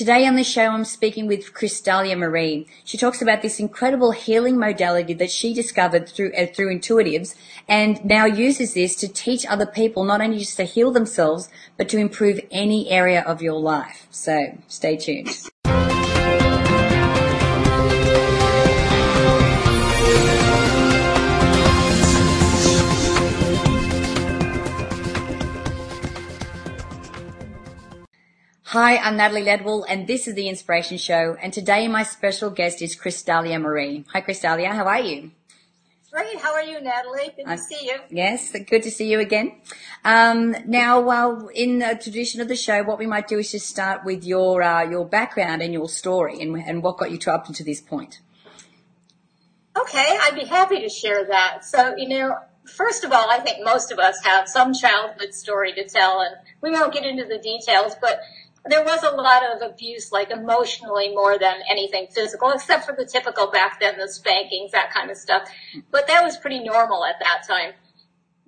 Today on the show, I'm speaking with Krystalya Marie. She talks about this incredible healing modality that she discovered through uh, through intuitives, and now uses this to teach other people not only just to heal themselves, but to improve any area of your life. So, stay tuned. Hi, I'm Natalie Ledwell, and this is the Inspiration Show. And today, my special guest is Krystalya Marie. Hi, Krystalya. How are you? Great. How are you, Natalie? Good to see you. Yes, good to see you again. Um, now, well, in the tradition of the show, what we might do is just start with your uh, your background and your story, and, and what got you to up to this point. Okay, I'd be happy to share that. So, you know, first of all, I think most of us have some childhood story to tell, and we won't get into the details, but there was a lot of abuse, like emotionally more than anything physical, except for the typical back then, the spankings, that kind of stuff. But that was pretty normal at that time.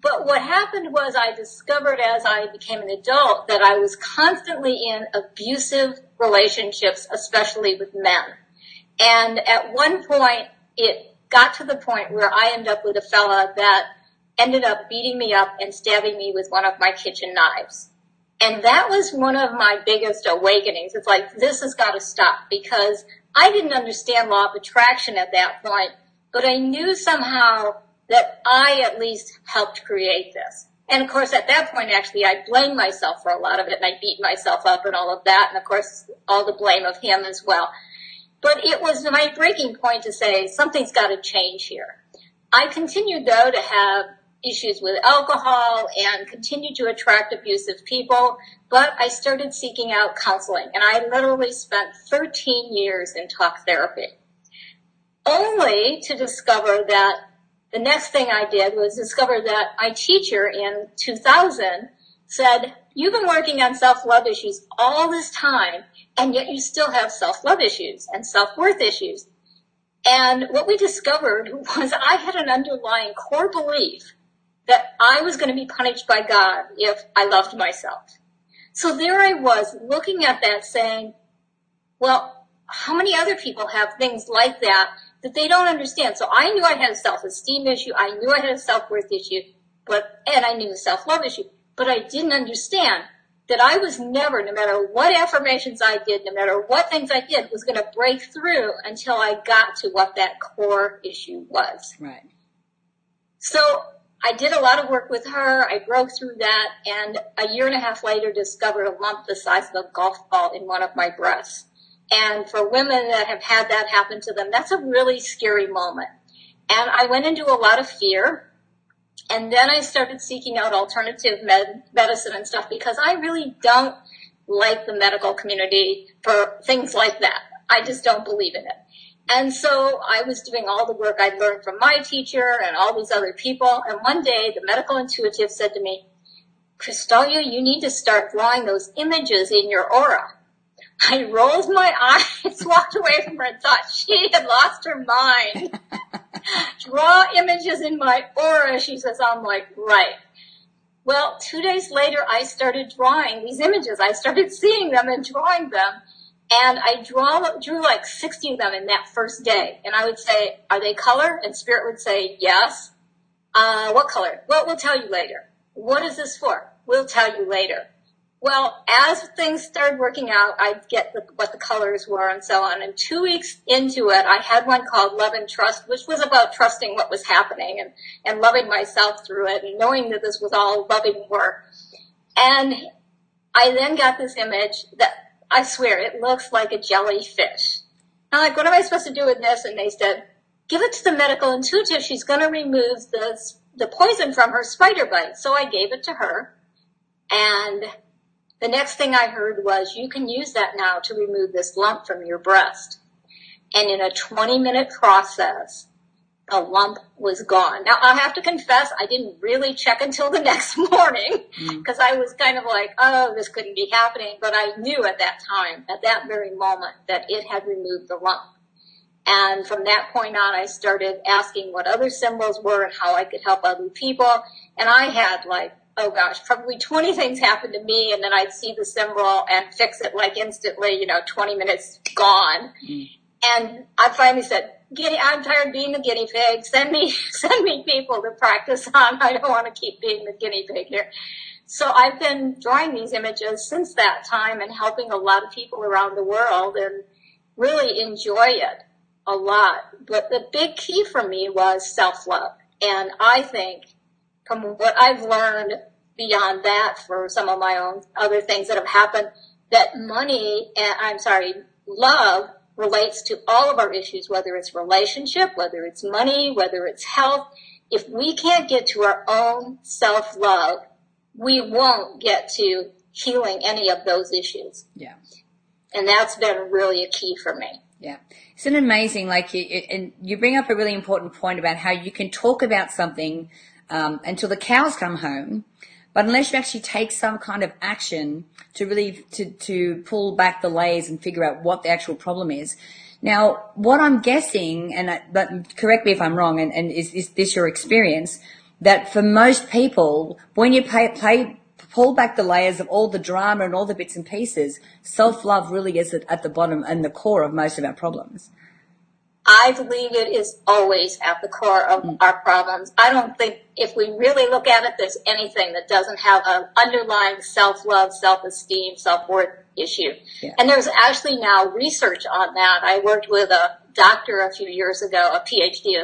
But what happened was I discovered as I became an adult that I was constantly in abusive relationships, especially with men. And at one point, it got to the point where I ended up with a fella that ended up beating me up and stabbing me with one of my kitchen knives. And that was one of my biggest awakenings. It's like, this has got to stop because I didn't understand law of attraction at that point, but I knew somehow that I at least helped create this. And of course, at that point, actually, I blamed myself for a lot of it and I beat myself up and all of that. And of course, all the blame of him as well. But it was my breaking point to say something's got to change here. I continued though to have issues with alcohol and continued to attract abusive people, but I started seeking out counseling and I literally spent 13 years in talk therapy. Only to discover that the next thing I did was discover that my teacher in 2000 said, you've been working on self-love issues all this time and yet you still have self-love issues and self-worth issues. And what we discovered was I had an underlying core belief that I was going to be punished by God if I loved myself. So there I was looking at that saying, well, how many other people have things like that that they don't understand? So I knew I had a self-esteem issue. I knew I had a self-worth issue, but, and I knew a self-love issue, but I didn't understand that I was never, no matter what affirmations I did, no matter what things I did, was going to break through until I got to what that core issue was. Right. So I did a lot of work with her. I broke through that and a year and a half later discovered a lump the size of a golf ball in one of my breasts. And for women that have had that happen to them, that's a really scary moment. And I went into a lot of fear. And then I started seeking out alternative med- medicine and stuff because I really don't like the medical community for things like that. I just don't believe in it. And so I was doing all the work I'd learned from my teacher and all these other people. And one day the medical intuitive said to me, Krystalya, you need to start drawing those images in your aura. I rolled my eyes, walked away from her and thought she had lost her mind. Draw images in my aura, she says. I'm like, right. Well, two days later, I started drawing these images. I started seeing them and drawing them. And I draw, drew like 60 of them in that first day. And I would say, are they color? And spirit would say, yes. Uh, what color? Well, we'll tell you later. What is this for? We'll tell you later. Well, as things started working out, I'd get the, what the colors were and so on. And two weeks into it, I had one called Love and Trust, which was about trusting what was happening and, and loving myself through it and knowing that this was all loving work. And I then got this image that I swear, it looks like a jellyfish. I'm like, what am I supposed to do with this? And they said, give it to the medical intuitive. She's going to remove the, the poison from her spider bite. So I gave it to her. And the next thing I heard was, you can use that now to remove this lump from your breast. And in a 20 minute process, the lump was gone. Now I have to confess, I didn't really check until the next morning because mm. I was kind of like, oh, this couldn't be happening. But I knew at that time, at that very moment, that it had removed the lump. And from that point on, I started asking what other symbols were and how I could help other people. And I had like oh gosh, probably 20 things happen to me and then I'd see the symbol and fix it like instantly, you know, 20 minutes gone. Mm. And I finally said, I'm tired of being the guinea pig. Send me, send me people to practice on. I don't want to keep being the guinea pig here. So I've been drawing these images since that time and helping a lot of people around the world and really enjoy it a lot. But the big key for me was self-love. And I think from what I've learned beyond that for some of my own other things that have happened, that money and I'm sorry, love relates to all of our issues, whether it's relationship, whether it's money, whether it's health. If we can't get to our own self-love, we won't get to healing any of those issues. Yeah. And that's been really a key for me. Yeah. Isn't it amazing? Like, you, and you bring up a really important point about how you can talk about something um, until the cows come home, but unless you actually take some kind of action to really to, to pull back the layers and figure out what the actual problem is. Now, what I'm guessing, and I, but correct me if I'm wrong, and, and is, is this your experience? That for most people, when you pay, pay pull back the layers of all the drama and all the bits and pieces, self-love really is at the bottom and the core of most of our problems. I believe it is always at the core of mm. our problems. I don't think if we really look at it, there's anything that doesn't have an underlying self-love, self-esteem, self-worth issue. Yeah. And there's actually now research on that. I worked with a doctor a few years ago, a PhD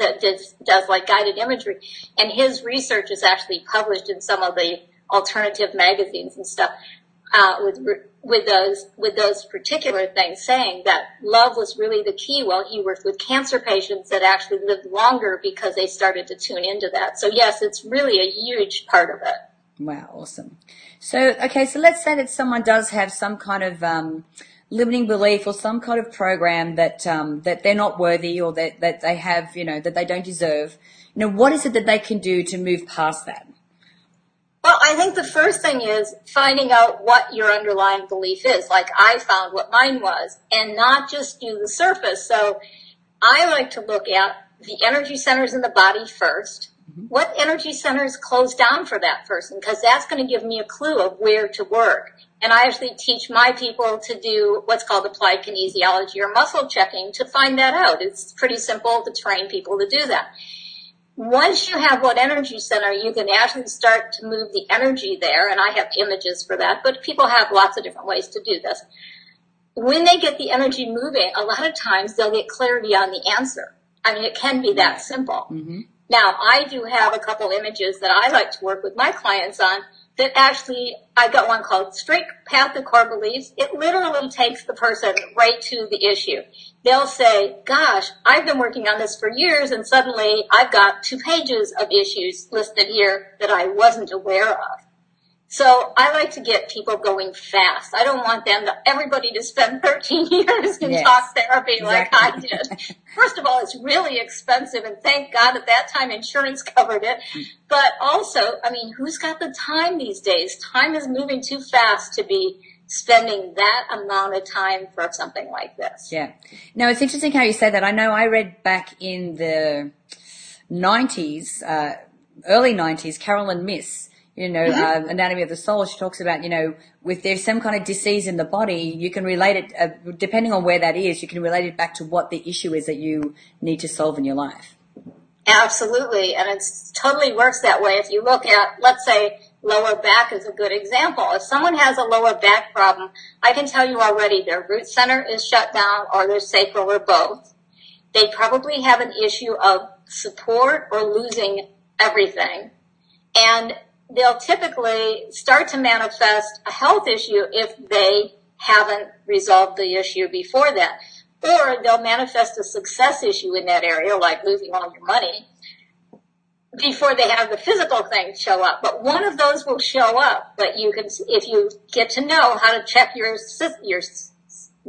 that does, does like guided imagery, and his research is actually published in some of the alternative magazines and stuff with with those with those particular things, saying that love was really the key. Well, he worked with cancer patients that actually lived longer because they started to tune into that. So yes, it's really a huge part of it. Wow, awesome. So okay, so let's say that someone does have some kind of um, limiting belief or some kind of program that um, that they're not worthy or that that they have, you know, that they don't deserve. You know, what is it that they can do to move past that? Well, I think the first thing is finding out what your underlying belief is. Like I found what mine was and not just do the surface. So I like to look at the energy centers in the body 1st mm-hmm. What energy centers close down for that person? Because that's going to give me a clue of where to work. And I actually teach my people to do what's called applied kinesiology or muscle checking to find that out. It's pretty simple to train people to do that once you have what energy center, you can actually start to move the energy there, and I have images for that, but people have lots of different ways to do this. When they get the energy moving, a lot of times they'll get clarity on the answer. I mean, it can be that simple. Mm-hmm. Now, I do have a couple images that I like to work with my clients on that actually, I've got one called Straight Path to Core Beliefs. It literally takes the person right to the issue. They'll say, gosh, I've been working on this for years and suddenly I've got two pages of issues listed here that I wasn't aware of. So I like to get people going fast. I don't want them to, everybody to spend 13 years in yes, talk therapy exactly. like I did. First of all, it's really expensive and thank God at that time insurance covered it. But also, I mean, who's got the time these days? Time is moving too fast to be spending that amount of time for something like this. Yeah. No, it's interesting how you say that. I know I read back in the 90s, uh, early 90s, Caroline Myss you know, mm-hmm. uh, Anatomy of the Soul, she talks about, you know, if there's some kind of disease in the body, you can relate it, uh, depending on where that is, you can relate it back to what the issue is that you need to solve in your life. Absolutely. And it totally works that way. If you look at, let's say, lower back is a good example. If someone has a lower back problem, I can tell you already their root center is shut down or their sacral or both. They probably have an issue of support or losing everything. And they'll typically start to manifest a health issue if they haven't resolved the issue before that. Or they'll manifest a success issue in that area, like losing all your money, before they have the physical thing show up. But one of those will show up. But you can, if you get to know how to check your, your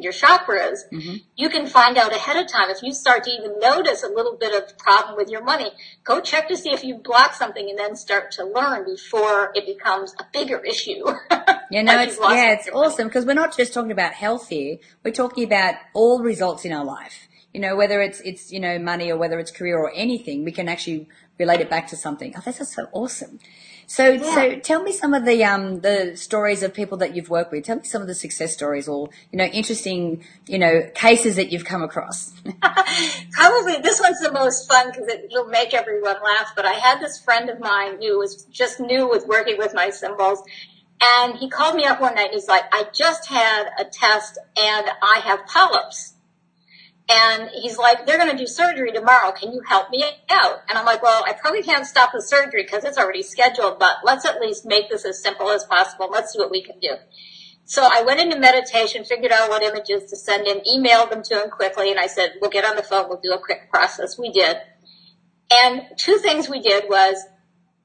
your chakras, mm-hmm. you can find out ahead of time. If you start to even notice a little bit of problem with your money, go check to see if you block something and then start to learn before it becomes a bigger issue. Yeah, no, like it's, yeah, it's awesome because we're not just talking about health here. We're talking about all results in our life. You know, whether it's, it's, you know, money or whether it's career or anything, we can actually relate it back to something. Oh, that's so awesome. So, yeah. so tell me some of the um the stories of people that you've worked with. Tell me some of the success stories, or you know, interesting you know cases that you've come across. Probably this one's the most fun because it'll make everyone laugh. But I had this friend of mine who was just new with working with my symbols, and he called me up one night and he's like, "I just had a test and I have polyps." And he's like, they're going to do surgery tomorrow. Can you help me out? And I'm like, well, I probably can't stop the surgery because it's already scheduled, but let's at least make this as simple as possible. Let's see what we can do. So I went into meditation, figured out what images to send him, emailed them to him quickly, and I said, we'll get on the phone, we'll do a quick process. We did. And two things we did was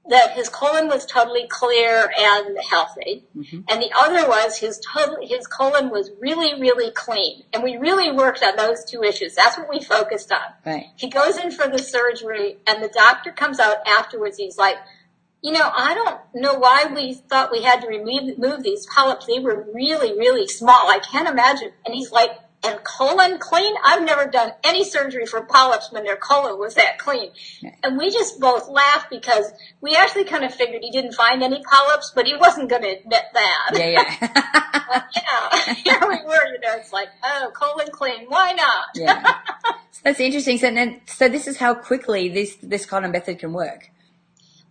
that his colon was totally clear and healthy. Mm-hmm. And the other was his total, his colon was really, really clean. And we really worked on those two issues. That's what we focused on. Right. He goes in for the surgery and the doctor comes out afterwards. He's like, you know, I don't know why we thought we had to remove, remove these polyps. They were really, really small. I can't imagine. And he's like, and colon clean. I've never done any surgery for polyps when their colon was that clean. And we just both laughed because we actually kind of figured he didn't find any polyps, but he wasn't going to admit that. Yeah, yeah. yeah, here we were, you know, it's like, oh, colon clean, why not? yeah. So that's interesting. So, so this is how quickly this, this kind of method can work.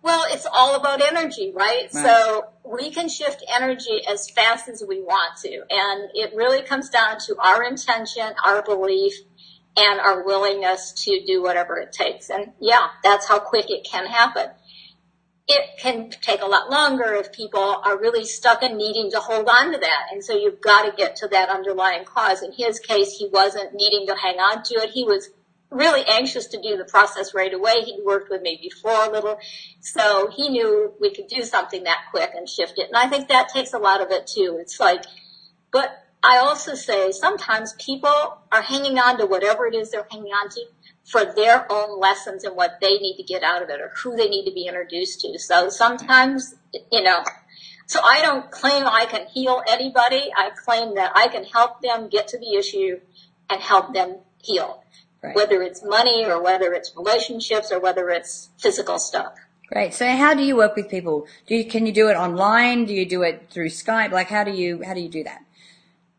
Well, it's all about energy, right? right? So we can shift energy as fast as we want to. And it really comes down to our intention, our belief, and our willingness to do whatever it takes. And yeah, that's how quick it can happen. It can take a lot longer if people are really stuck in needing to hold on to that. And so you've got to get to that underlying cause. In his case, he wasn't needing to hang on to it. He was really anxious to do the process right away. He'd worked with me before a little, so he knew we could do something that quick and shift it. And I think that takes a lot of it too. It's like, but I also say sometimes people are hanging on to whatever it is they're hanging on to for their own lessons and what they need to get out of it or who they need to be introduced to. So sometimes, you know, so I don't claim I can heal anybody. I claim that I can help them get to the issue and help them heal. Right. Whether it's money or whether it's relationships or whether it's physical stuff. Great. So how do you work with people? Do you, can you do it online? Do you do it through Skype? Like how do you, how do you do that?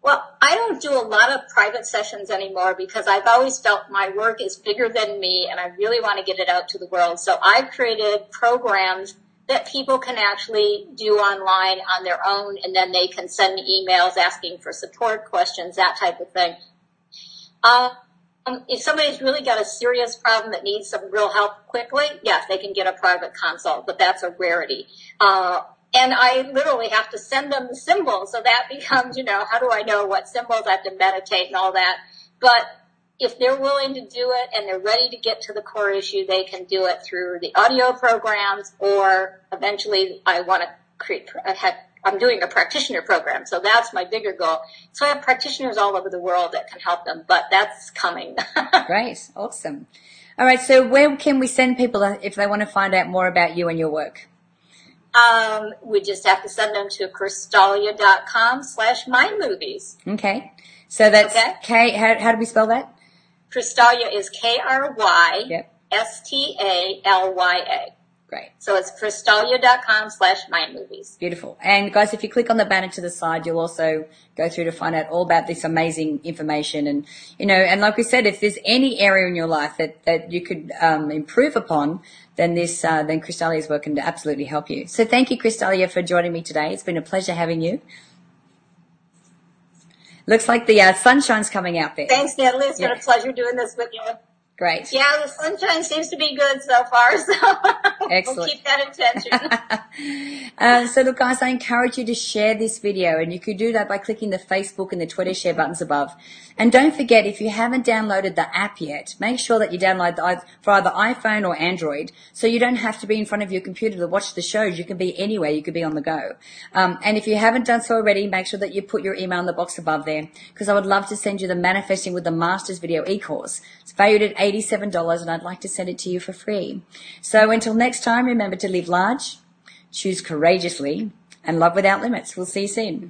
Well, I don't do a lot of private sessions anymore because I've always felt my work is bigger than me and I really want to get it out to the world. So I've created programs that people can actually do online on their own and then they can send me emails asking for support questions, that type of thing. Uh, um, if somebody's really got a serious problem that needs some real help quickly, yes, they can get a private consult, but that's a rarity. Uh, and I literally have to send them the symbols. So that becomes, you know, how do I know what symbols I have to meditate and all that? But if they're willing to do it and they're ready to get to the core issue, they can do it through the audio programs or eventually I want to create, have I'm doing a practitioner program, so that's my bigger goal. So I have practitioners all over the world that can help them, but that's coming. Great, awesome. All right, so where can we send people if they want to find out more about you and your work? Um, we just have to send them to krystalya.com slash mindmovies. Okay. So that's okay. K, how, how do we spell that? Krystalya is K-R-Y S-T-A-L-Y-A. Great. So it's krystalya.com slash mind movies. Beautiful. And guys, if you click on the banner to the side, you'll also go through to find out all about this amazing information. And, you know, and like we said, if there's any area in your life that, that you could um, improve upon, then this, uh, then Krystalya's work can absolutely help you. So thank you, Krystalya, for joining me today. It's been a pleasure having you. Looks like the uh, sunshine's coming out there. Thanks, Natalie. It's yeah. been a pleasure doing this with you. Great. Yeah, the sunshine seems to be good so far, so Excellent. we'll keep that intention. uh, so look guys, I encourage you to share this video and you could do that by clicking the Facebook and the Twitter share buttons above. And don't forget, if you haven't downloaded the app yet, make sure that you download the, for either iPhone or Android so you don't have to be in front of your computer to watch the shows. You can be anywhere. You could be on the go. Um, and if you haven't done so already, make sure that you put your email in the box above there because I would love to send you the Manifesting with the Masters video e-course. It's valued at $87 and I'd like to send it to you for free. So until next time, remember to live large, choose courageously, and love without limits. We'll see you soon.